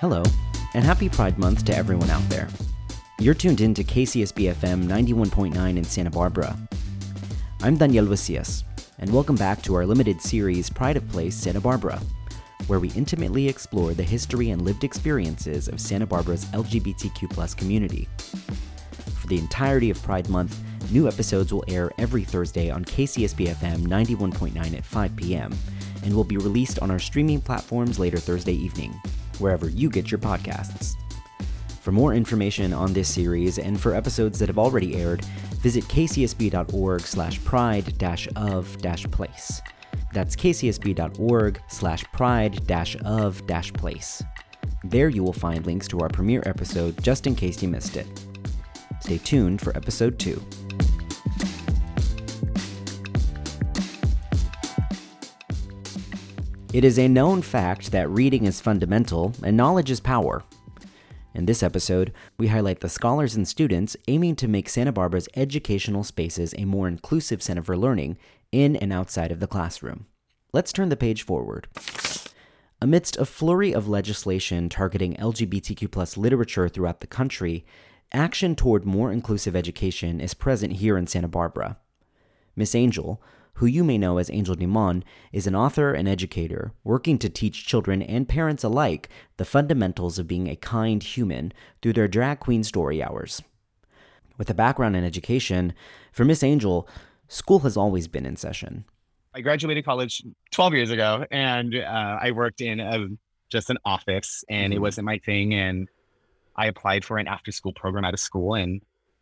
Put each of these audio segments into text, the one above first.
Hello, and happy Pride Month to everyone out there. You're tuned in to KCSB FM 91.9 in Santa Barbara. I'm Daniel Vicias, and welcome back to our limited series Pride of Place Santa Barbara, where we intimately explore the history and lived experiences of Santa Barbara's LGBTQ community. For the entirety of Pride Month, new episodes will air every Thursday on KCSB FM 91.9 at 5 p.m. and will be released on our streaming platforms later Thursday evening wherever you get your podcasts. For more information on this series and for episodes that have already aired, visit kcsb.org slash pride dash of dash place. That's kcsb.org slash pride dash of dash place. There you will find links to our premiere episode just in case you missed it. Stay tuned for episode 2. It is a known fact that reading is fundamental and knowledge is power. In this episode, we highlight the scholars and students aiming to make Santa Barbara's educational spaces a more inclusive center for learning in and outside of the classroom. Let's turn the page forward. Amidst a flurry of legislation targeting LGBTQ literature throughout the country, action toward more inclusive education is present here in Santa Barbara. Miss Angel, who you may know as Angel Dimon, is an author and educator working to teach children and parents alike the fundamentals of being a kind human through their drag queen story hours. With a background in education, for Miss Angel, school has always been in session. I graduated college 12 years ago and uh, I worked in a, just an office and mm-hmm. it wasn't my thing. And I applied for an after school program at a school and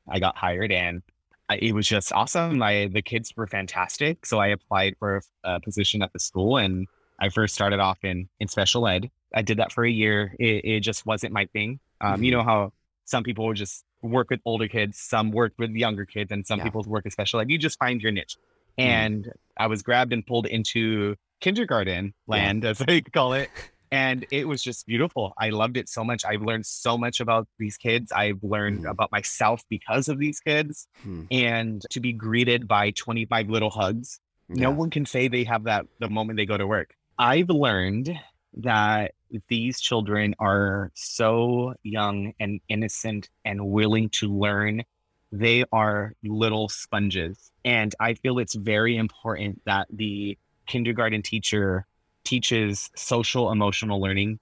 I got hired and it was just awesome. I, the kids were fantastic. So I applied for a position at the school and I first started off in, in special ed. I did that for a year. It, it just wasn't my thing. Um, mm-hmm. You know how some people would just work with older kids, some work with younger kids, and some yeah. people work with special ed. You just find your niche. Mm-hmm. And I was grabbed and pulled into kindergarten land, yeah. as they call it and it was just beautiful. I loved it so much. I've learned so much about these kids. I've learned mm. about myself because of these kids. Mm. And to be greeted by 25 little hugs, yeah. no one can say they have that the moment they go to work. I've learned that these children are so young and innocent and willing to learn. They are little sponges. And I feel it's very important that the kindergarten teacher teaches social emotional learning.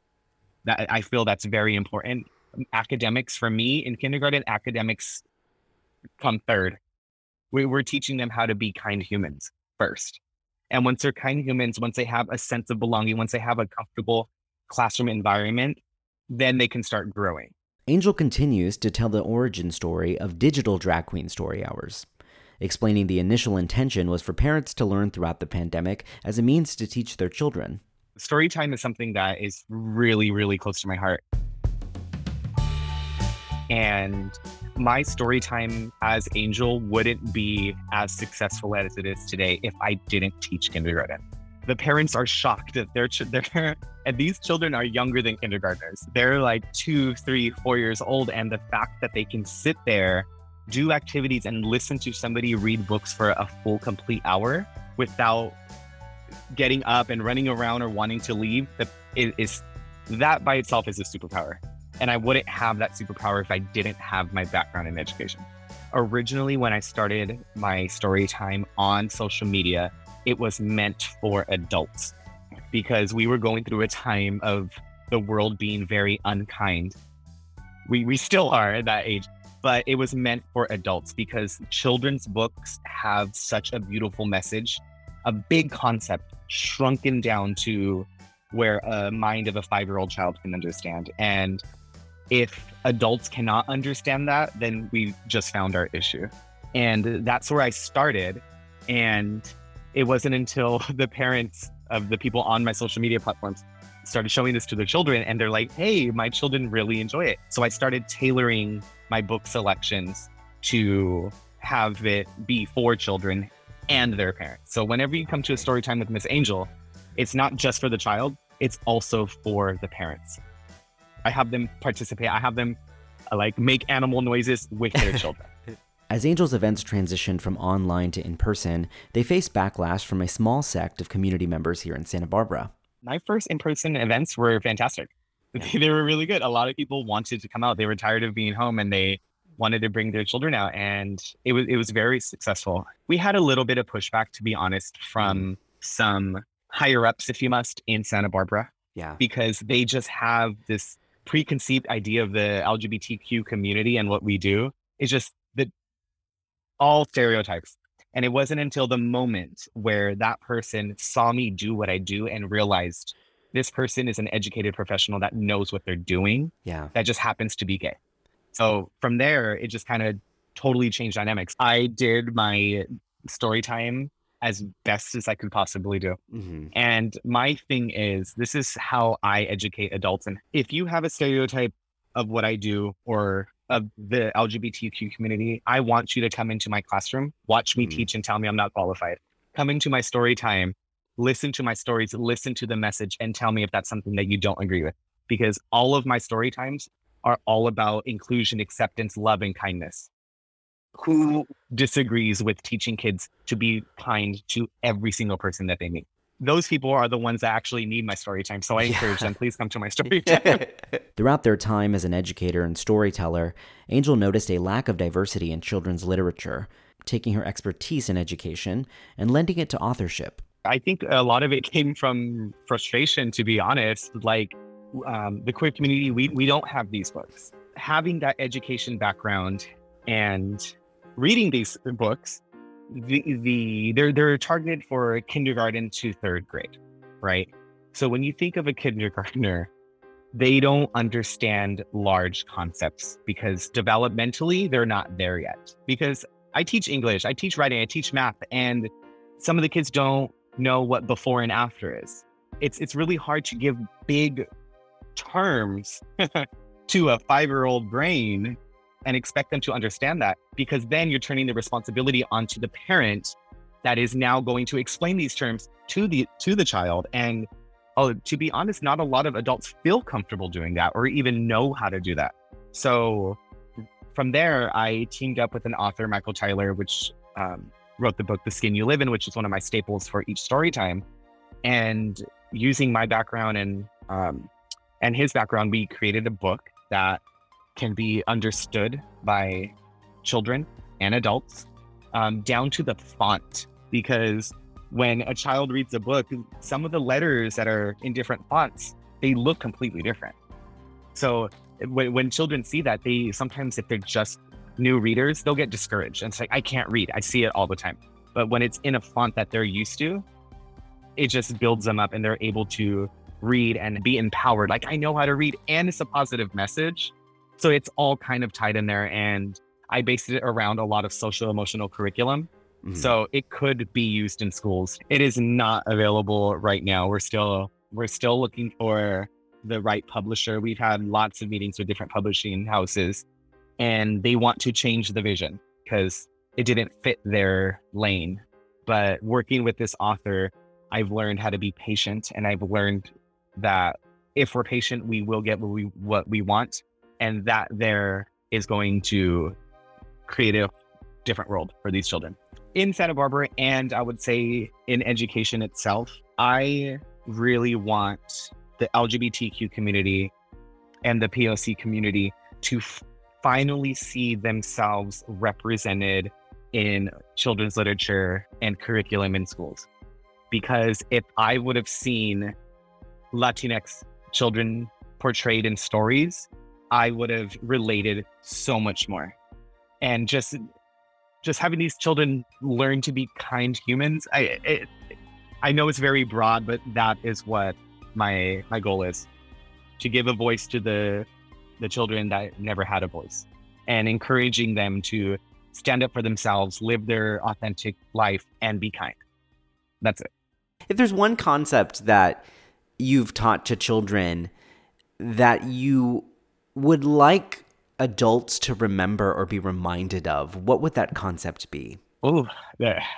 That I feel that's very important. Academics for me in kindergarten, academics come third. We, we're teaching them how to be kind humans first. And once they're kind humans, once they have a sense of belonging, once they have a comfortable classroom environment, then they can start growing. Angel continues to tell the origin story of digital drag queen story hours explaining the initial intention was for parents to learn throughout the pandemic as a means to teach their children. Story time is something that is really, really close to my heart. And my story time as Angel wouldn't be as successful as it is today if I didn't teach kindergarten. The parents are shocked that their they're and these children are younger than kindergartners. They're like two, three, four years old, and the fact that they can sit there do activities and listen to somebody read books for a full complete hour without getting up and running around or wanting to leave that is that by itself is a superpower. And i wouldn't have that superpower if i didn't have my background in education. Originally when i started my story time on social media it was meant for adults because we were going through a time of the world being very unkind. We, we still are at that age but it was meant for adults because children's books have such a beautiful message, a big concept shrunken down to where a mind of a five year old child can understand. And if adults cannot understand that, then we just found our issue. And that's where I started. And it wasn't until the parents of the people on my social media platforms started showing this to their children and they're like, hey, my children really enjoy it. So I started tailoring my book selections to have it be for children and their parents. So whenever you come to a story time with Miss Angel, it's not just for the child, it's also for the parents. I have them participate. I have them uh, like make animal noises with their children. As Angel's events transitioned from online to in person, they faced backlash from a small sect of community members here in Santa Barbara. My first in person events were fantastic they were really good. A lot of people wanted to come out. They were tired of being home and they wanted to bring their children out and it was it was very successful. We had a little bit of pushback to be honest from mm-hmm. some higher ups if you must in Santa Barbara. Yeah. Because they just have this preconceived idea of the LGBTQ community and what we do. It's just that all stereotypes. And it wasn't until the moment where that person saw me do what I do and realized this person is an educated professional that knows what they're doing. Yeah. That just happens to be gay. So from there, it just kind of totally changed dynamics. I did my story time as best as I could possibly do. Mm-hmm. And my thing is, this is how I educate adults. And if you have a stereotype of what I do or of the LGBTQ community, I want you to come into my classroom, watch me mm-hmm. teach, and tell me I'm not qualified. Come into my story time, listen to my stories, listen to the message, and tell me if that's something that you don't agree with. Because all of my story times are all about inclusion, acceptance, love, and kindness who disagrees with teaching kids to be kind to every single person that they meet. Those people are the ones that actually need my story time. So I encourage them, please come to my story time. Throughout their time as an educator and storyteller, Angel noticed a lack of diversity in children's literature, taking her expertise in education and lending it to authorship. I think a lot of it came from frustration, to be honest. Like um, the queer community, we, we don't have these books. Having that education background and reading these books, the, the they're they're targeted for kindergarten to third grade, right? So when you think of a kindergartner, they don't understand large concepts because developmentally they're not there yet. Because I teach English, I teach writing, I teach math, and some of the kids don't know what before and after is. It's it's really hard to give big terms to a five year old brain and expect them to understand that because then you're turning the responsibility onto the parent that is now going to explain these terms to the to the child. And oh to be honest not a lot of adults feel comfortable doing that or even know how to do that. So from there i teamed up with an author michael tyler which um, wrote the book the skin you live in which is one of my staples for each story time. And using my background and um, and his background we created a book that can be understood by children and adults um, down to the font. Because when a child reads a book some of the letters that are in different fonts they look completely different. So when, when children see that they sometimes if they're just new readers they'll get discouraged and say i can't read. I see it all the time. But when it's in a font that they're used to it just builds them up and they're able to read and be empowered. Like i know how to read and it's a positive message so it's all kind of tied in there. And I based it around a lot of social emotional curriculum. Mm-hmm. So it could be used in schools. It is not available right now. We're still we're still looking for the right publisher. We've had lots of meetings with different publishing houses and they want to change the vision because it didn't fit their lane. But working with this author, I've learned how to be patient and I've learned that if we're patient, we will get what we what we want and that there is going to create a different world for these children in Santa Barbara and I would say in education itself. I really want the LGBTQ community and the POC community to f- finally see themselves represented in children's literature and curriculum in schools. Because if I would have seen Latinx children portrayed in stories, I would have related so much more. And just just having these children learn to be kind humans, I it, I know it's very broad, but that is what my my goal is to give a voice to the the children that never had a voice and encouraging them to stand up for themselves, live their authentic life and be kind. That's it. If there's one concept that you've taught to children that you would like adults to remember or be reminded of, what would that concept be? Oh,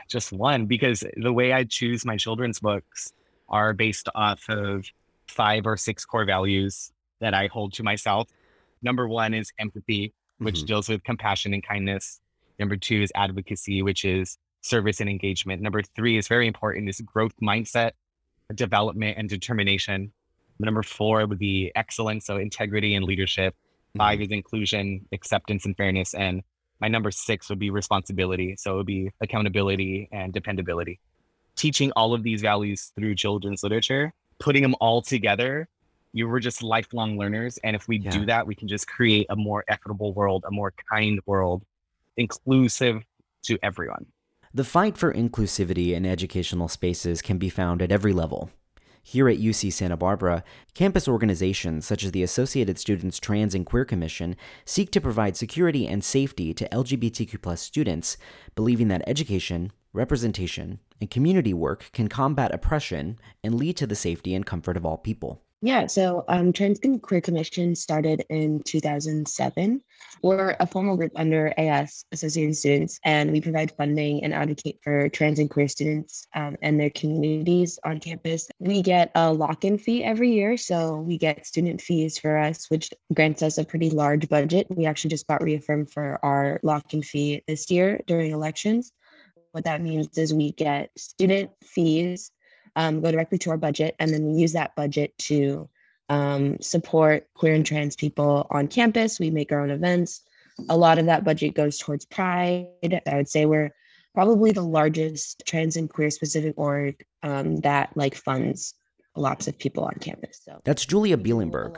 just one, because the way I choose my children's books are based off of five or six core values that I hold to myself. Number one is empathy, which mm-hmm. deals with compassion and kindness. Number two is advocacy, which is service and engagement. Number three is very important is growth mindset, development and determination. Number four would be excellence, so integrity and leadership. Five mm-hmm. is inclusion, acceptance, and fairness. And my number six would be responsibility. So it would be accountability and dependability. Teaching all of these values through children's literature, putting them all together, you were just lifelong learners. And if we yeah. do that, we can just create a more equitable world, a more kind world, inclusive to everyone. The fight for inclusivity in educational spaces can be found at every level here at UC Santa Barbara, campus organizations such as the Associated Students Trans and Queer Commission seek to provide security and safety to LGBTQ students, believing that education, representation, and community work can combat oppression and lead to the safety and comfort of all people. Yeah, so um, Trans and Queer Commission started in 2007. We're a formal group under AS, Associated Students, and we provide funding and advocate for trans and queer students um, and their communities on campus. We get a lock in fee every year. So we get student fees for us, which grants us a pretty large budget. We actually just got reaffirmed for our lock in fee this year during elections. What that means is we get student fees um, go directly to our budget, and then we use that budget to um, support queer and trans people on campus. We make our own events. A lot of that budget goes towards Pride. I would say we're probably the largest trans and queer specific org um, that like funds lots of people on campus. So that's Julia Bielenberg,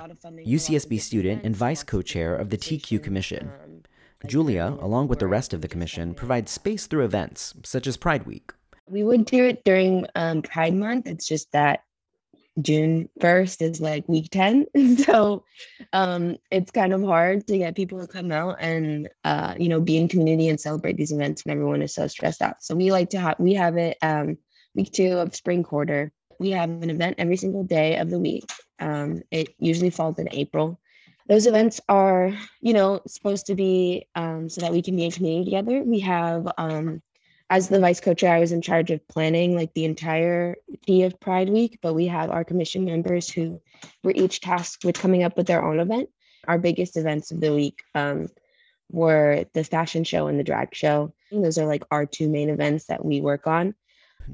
UCSB student and vice co-chair of the TQ Commission. Um, Julia, along with the rest of the commission, provides space through events such as Pride Week. We would do it during um, Pride Month. It's just that June 1st is like week 10. so um, it's kind of hard to get people to come out and, uh, you know, be in community and celebrate these events when everyone is so stressed out. So we like to have, we have it um, week two of spring quarter. We have an event every single day of the week. Um, it usually falls in April. Those events are, you know, supposed to be um, so that we can be in community together. We have um, as the vice co-chair, I was in charge of planning like the entire day of Pride Week, but we have our commission members who were each tasked with coming up with their own event. Our biggest events of the week um, were the fashion show and the drag show. Those are like our two main events that we work on.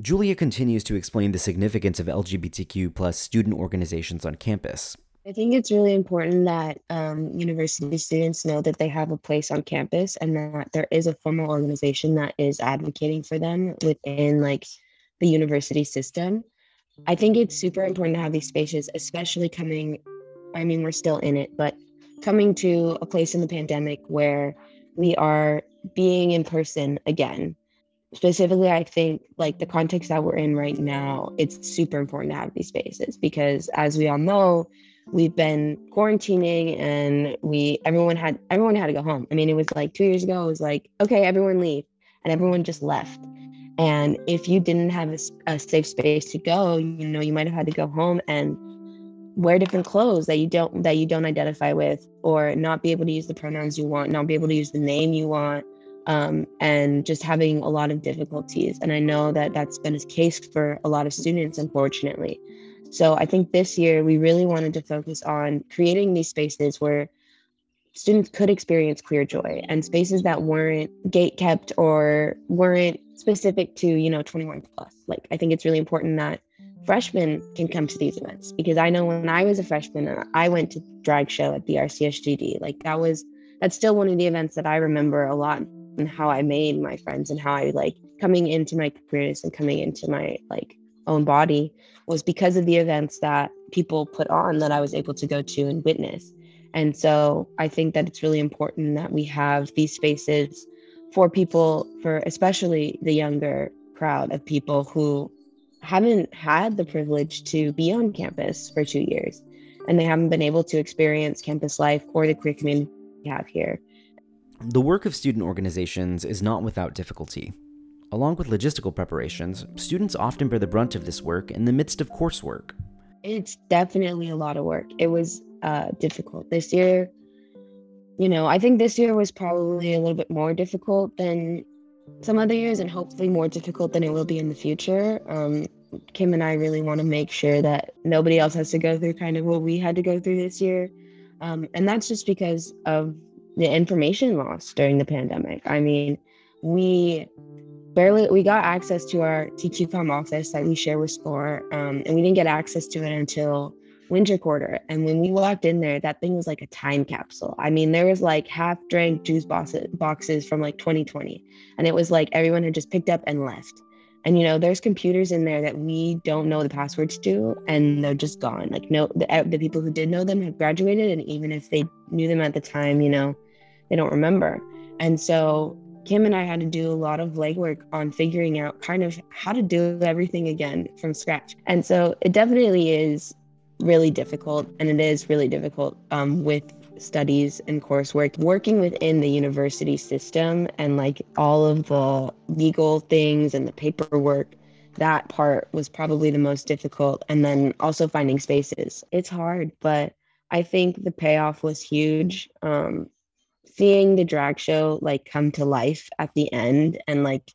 Julia continues to explain the significance of LGBTQ plus student organizations on campus. I think it's really important that um, university students know that they have a place on campus and that there is a formal organization that is advocating for them within like the university system. I think it's super important to have these spaces, especially coming, I mean, we're still in it, but coming to a place in the pandemic where we are being in person again. Specifically, I think like the context that we're in right now, it's super important to have these spaces because as we all know, we've been quarantining and we everyone had everyone had to go home. I mean, it was like two years ago, it was like, okay, everyone leave. And everyone just left. And if you didn't have a, a safe space to go, you know, you might have had to go home and wear different clothes that you don't that you don't identify with, or not be able to use the pronouns you want, not be able to use the name you want, um, and just having a lot of difficulties. And I know that that's been a case for a lot of students, unfortunately. So I think this year we really wanted to focus on creating these spaces where students could experience queer joy and spaces that weren't gate kept or weren't specific to, you know, 21 plus. Like I think it's really important that freshmen can come to these events because I know when I was a freshman, uh, I went to drag show at the RCSGD. Like that was that's still one of the events that I remember a lot and how I made my friends and how I like coming into my queerness and coming into my like own body was because of the events that people put on that I was able to go to and witness. And so I think that it's really important that we have these spaces for people, for especially the younger crowd of people who haven't had the privilege to be on campus for two years and they haven't been able to experience campus life or the queer community we have here. The work of student organizations is not without difficulty. Along with logistical preparations, students often bear the brunt of this work in the midst of coursework. It's definitely a lot of work. It was uh, difficult this year. You know, I think this year was probably a little bit more difficult than some other years, and hopefully more difficult than it will be in the future. Um, Kim and I really want to make sure that nobody else has to go through kind of what we had to go through this year. Um, and that's just because of the information loss during the pandemic. I mean, we barely we got access to our TQCom office that we share with SCORE, um, and we didn't get access to it until winter quarter. And when we walked in there, that thing was like a time capsule. I mean, there was like half drank juice boxes from like 2020. And it was like everyone had just picked up and left. And you know, there's computers in there that we don't know the passwords to, and they're just gone. Like no, the, the people who did know them have graduated, and even if they knew them at the time, you know, they don't remember. And so Kim and I had to do a lot of legwork on figuring out kind of how to do everything again from scratch. And so it definitely is really difficult, and it is really difficult um, with studies and coursework. Working within the university system and like all of the legal things and the paperwork, that part was probably the most difficult. And then also finding spaces. It's hard, but I think the payoff was huge. Um, seeing the drag show like come to life at the end and like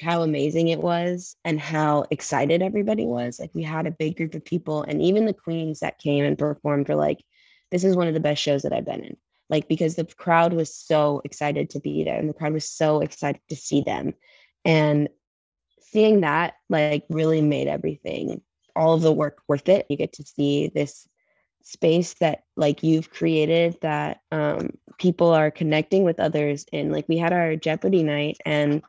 how amazing it was and how excited everybody was. Like we had a big group of people, and even the queens that came and performed were like, "This is one of the best shows that I've been in." Like because the crowd was so excited to be there, and the crowd was so excited to see them, and seeing that like really made everything, all of the work worth it. You get to see this space that like you've created that um, people are connecting with others in. Like we had our Jeopardy night and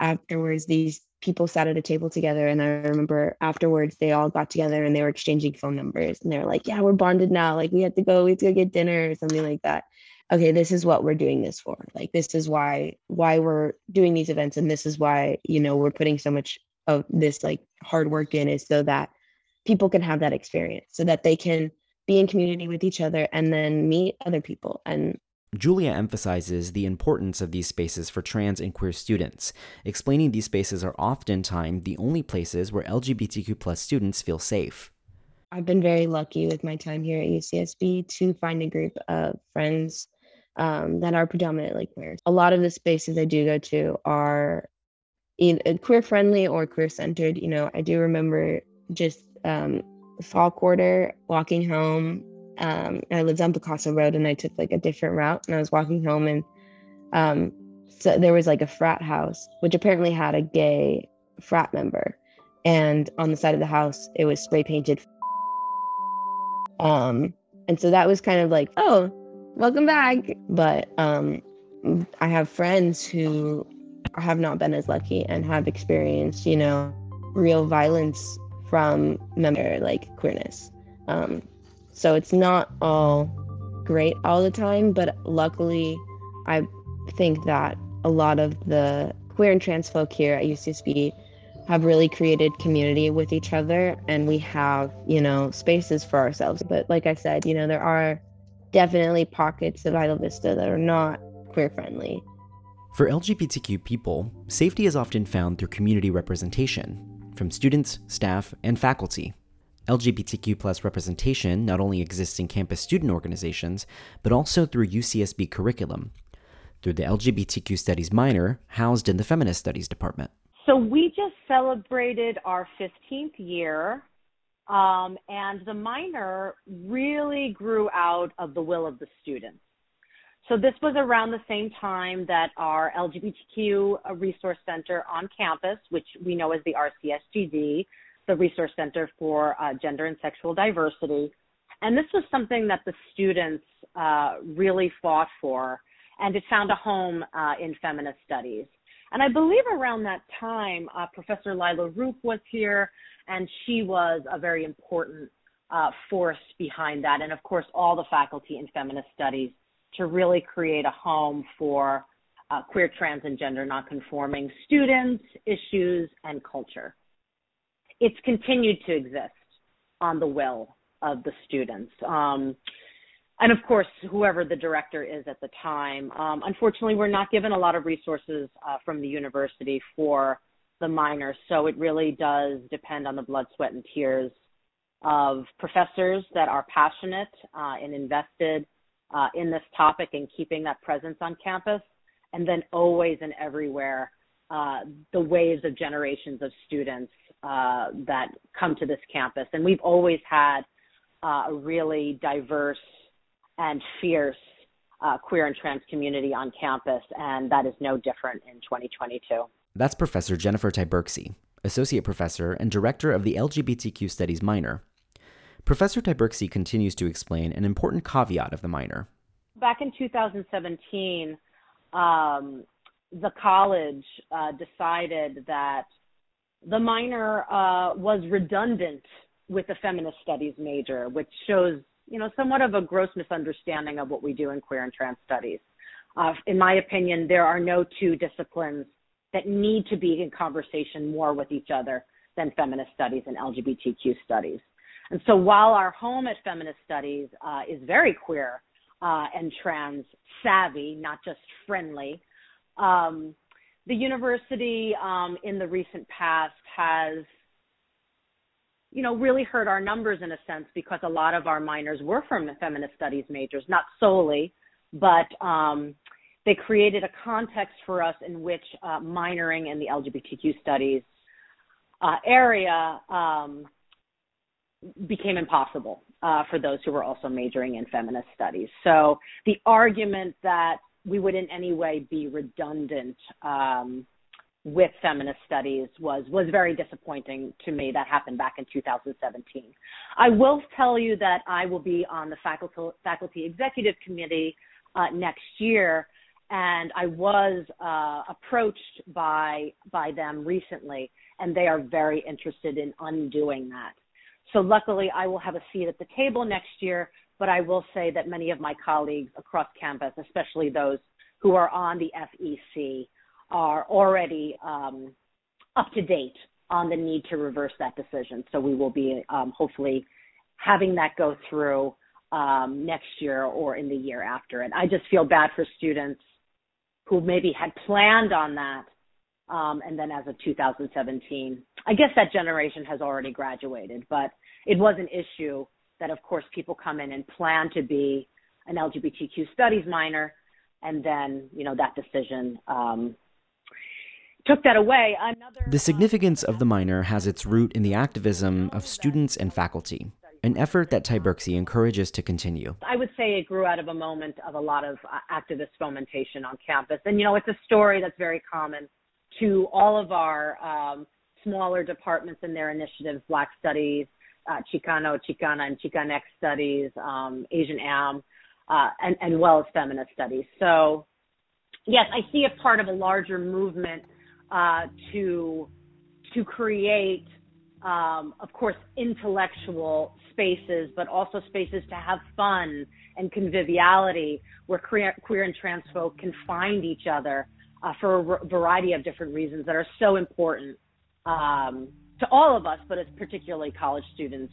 afterwards these people sat at a table together and i remember afterwards they all got together and they were exchanging phone numbers and they were like yeah we're bonded now like we have to go we have to go get dinner or something like that okay this is what we're doing this for like this is why why we're doing these events and this is why you know we're putting so much of this like hard work in is so that people can have that experience so that they can be in community with each other and then meet other people and Julia emphasizes the importance of these spaces for trans and queer students, explaining these spaces are oftentimes the only places where LGBTQ plus students feel safe. I've been very lucky with my time here at UCSB to find a group of friends um, that are predominantly queer. A lot of the spaces I do go to are either queer friendly or queer centered. You know, I do remember just um, fall quarter walking home. Um, I lived on Picasso Road and I took like a different route and I was walking home and um, so there was like a frat house which apparently had a gay frat member. And on the side of the house it was spray painted um and so that was kind of like oh welcome back. But um I have friends who have not been as lucky and have experienced you know real violence from member like queerness um so it's not all great all the time, but luckily, I think that a lot of the queer and trans folk here at UCSB have really created community with each other and we have, you know, spaces for ourselves. But like I said, you know, there are definitely pockets of Isla Vista that are not queer friendly. For LGBTQ people, safety is often found through community representation from students, staff, and faculty. LGBTQ representation not only exists in campus student organizations, but also through UCSB curriculum, through the LGBTQ Studies minor housed in the Feminist Studies department. So we just celebrated our 15th year, um, and the minor really grew out of the will of the students. So this was around the same time that our LGBTQ Resource Center on campus, which we know as the RCSGD, the Resource Center for uh, Gender and Sexual Diversity. And this was something that the students uh, really fought for, and it found a home uh, in feminist studies. And I believe around that time, uh, Professor Leila Rupp was here, and she was a very important uh, force behind that. And of course, all the faculty in feminist studies to really create a home for uh, queer, trans, and gender nonconforming students, issues, and culture it's continued to exist on the will of the students. Um, and of course, whoever the director is at the time. Um, unfortunately, we're not given a lot of resources uh, from the university for the minors, so it really does depend on the blood, sweat, and tears of professors that are passionate uh, and invested uh, in this topic and keeping that presence on campus, and then always and everywhere uh, the waves of generations of students uh, that come to this campus. And we've always had uh, a really diverse and fierce uh, queer and trans community on campus, and that is no different in 2022. That's Professor Jennifer Tyburczy, Associate Professor and Director of the LGBTQ Studies minor. Professor Tyburczy continues to explain an important caveat of the minor. Back in 2017, um, the college uh, decided that the minor uh, was redundant with the feminist studies major, which shows, you know, somewhat of a gross misunderstanding of what we do in queer and trans studies. Uh, in my opinion, there are no two disciplines that need to be in conversation more with each other than feminist studies and LGBTQ studies. And so while our home at feminist studies uh, is very queer uh, and trans savvy, not just friendly, um, the university um, in the recent past has you know really hurt our numbers in a sense because a lot of our minors were from feminist studies majors not solely but um, they created a context for us in which uh, minoring in the lgbtq studies uh, area um, became impossible uh, for those who were also majoring in feminist studies. So the argument that we would in any way be redundant um, with feminist studies was was very disappointing to me. That happened back in 2017. I will tell you that I will be on the faculty faculty executive committee uh, next year, and I was uh, approached by by them recently, and they are very interested in undoing that. So luckily, I will have a seat at the table next year. But I will say that many of my colleagues across campus, especially those who are on the FEC, are already um, up to date on the need to reverse that decision. So we will be um, hopefully having that go through um, next year or in the year after. And I just feel bad for students who maybe had planned on that. Um, and then as of 2017, I guess that generation has already graduated, but it was an issue that, of course, people come in and plan to be an LGBTQ studies minor, and then, you know, that decision um, took that away. Another, the significance of the minor has its root in the activism of students and faculty an effort that Tyburczy encourages to continue. I would say it grew out of a moment of a lot of uh, activist fomentation on campus. And, you know, it's a story that's very common to all of our um, smaller departments and their initiatives, Black Studies, uh, Chicano, Chicana, and Chicanx Studies, um, Asian Am, uh, and, and well as feminist studies. So, yes, I see it part of a larger movement uh, to to create, um, of course, intellectual spaces, but also spaces to have fun and conviviality where queer, queer and trans folk can find each other uh, for a variety of different reasons that are so important um, to all of us, but it's particularly college students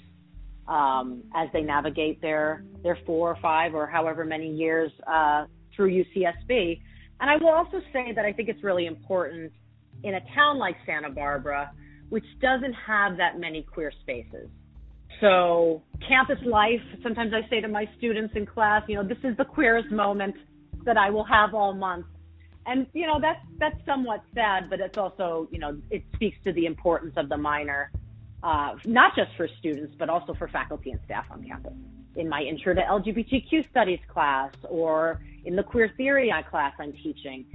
um, as they navigate their their four or five or however many years uh, through UCSB. And I will also say that I think it's really important in a town like Santa Barbara, which doesn't have that many queer spaces. So, campus life, sometimes I say to my students in class, you know, this is the queerest moment that I will have all month. And, you know, that's, that's somewhat sad, but it's also, you know, it speaks to the importance of the minor, uh, not just for students, but also for faculty and staff on campus. In my intro to LGBTQ studies class or in the queer theory class I'm teaching,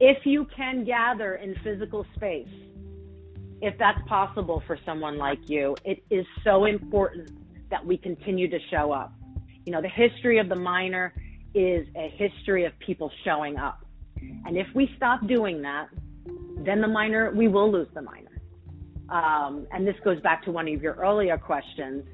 if you can gather in physical space if that's possible for someone like you, it is so important that we continue to show up. You know, the history of the minor is a history of people showing up. And if we stop doing that, then the minor, we will lose the minor. Um, and this goes back to one of your earlier questions.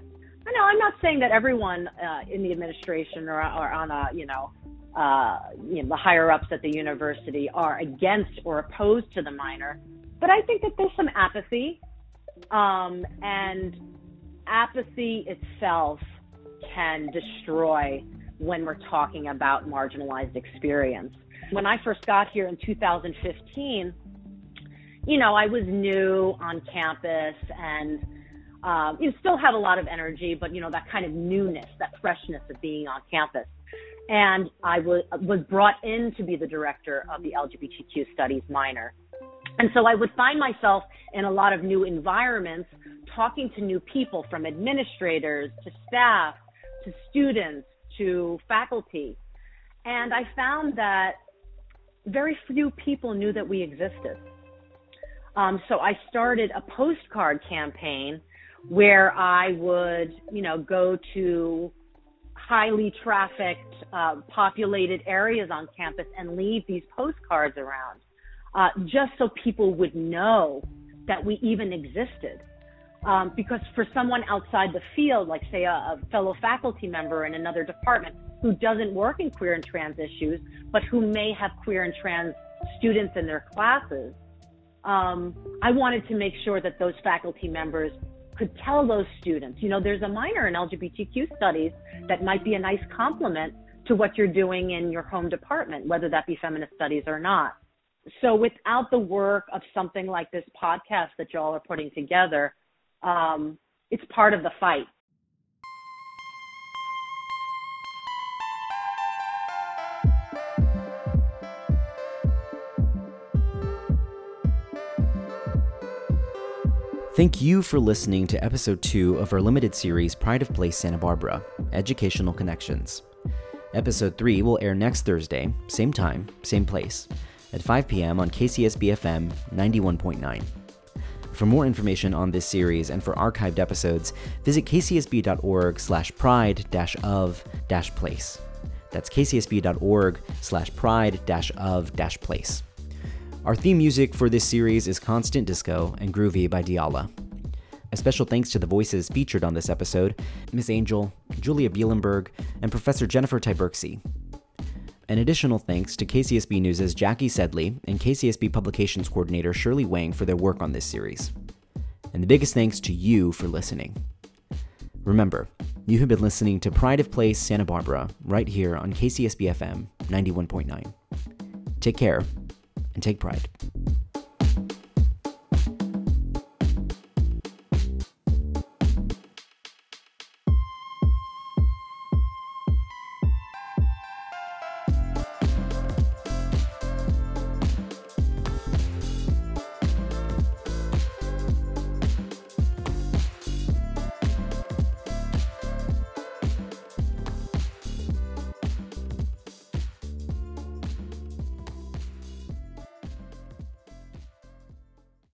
I know I'm not saying that everyone uh, in the administration or, or on a, you know, uh, you know, the higher ups at the university are against or opposed to the minor. But I think that there's some apathy, um, and apathy itself can destroy when we're talking about marginalized experience. When I first got here in 2015, you know, I was new on campus and um, you still have a lot of energy, but you know, that kind of newness, that freshness of being on campus. And I was, was brought in to be the director of the LGBTQ studies minor. And so I would find myself in a lot of new environments, talking to new people from administrators to staff to students to faculty. And I found that very few people knew that we existed. Um, so I started a postcard campaign where I would, you know, go to highly trafficked, uh, populated areas on campus and leave these postcards around, uh, just so people would know that we even existed. Um, because for someone outside the field, like say a, a, fellow faculty member in another department who doesn't work in queer and trans issues, but who may have queer and trans students in their classes, um, I wanted to make sure that those faculty members could tell those students, you know, there's a minor in LGBTQ studies that might be a nice complement to what you're doing in your home department, whether that be feminist studies or not. So without the work of something like this podcast that y'all are putting together, um, it's part of the fight. Thank you for listening to episode 2 of our limited series Pride of Place Santa Barbara Educational Connections. Episode 3 will air next Thursday, same time, same place, at 5 p.m. on KCSB FM 91.9. For more information on this series and for archived episodes, visit kcsb.org slash pride dash of dash place. That's kcsb.org slash pride dash of dash place. Our theme music for this series is Constant Disco and Groovy by Diala. A special thanks to the voices featured on this episode Ms. Angel, Julia Bielenberg, and Professor Jennifer Tyburczy. An additional thanks to KCSB News' Jackie Sedley and KCSB Publications Coordinator Shirley Wang for their work on this series. And the biggest thanks to you for listening. Remember, you have been listening to Pride of Place Santa Barbara right here on KCSB FM 91.9. Take care and take pride.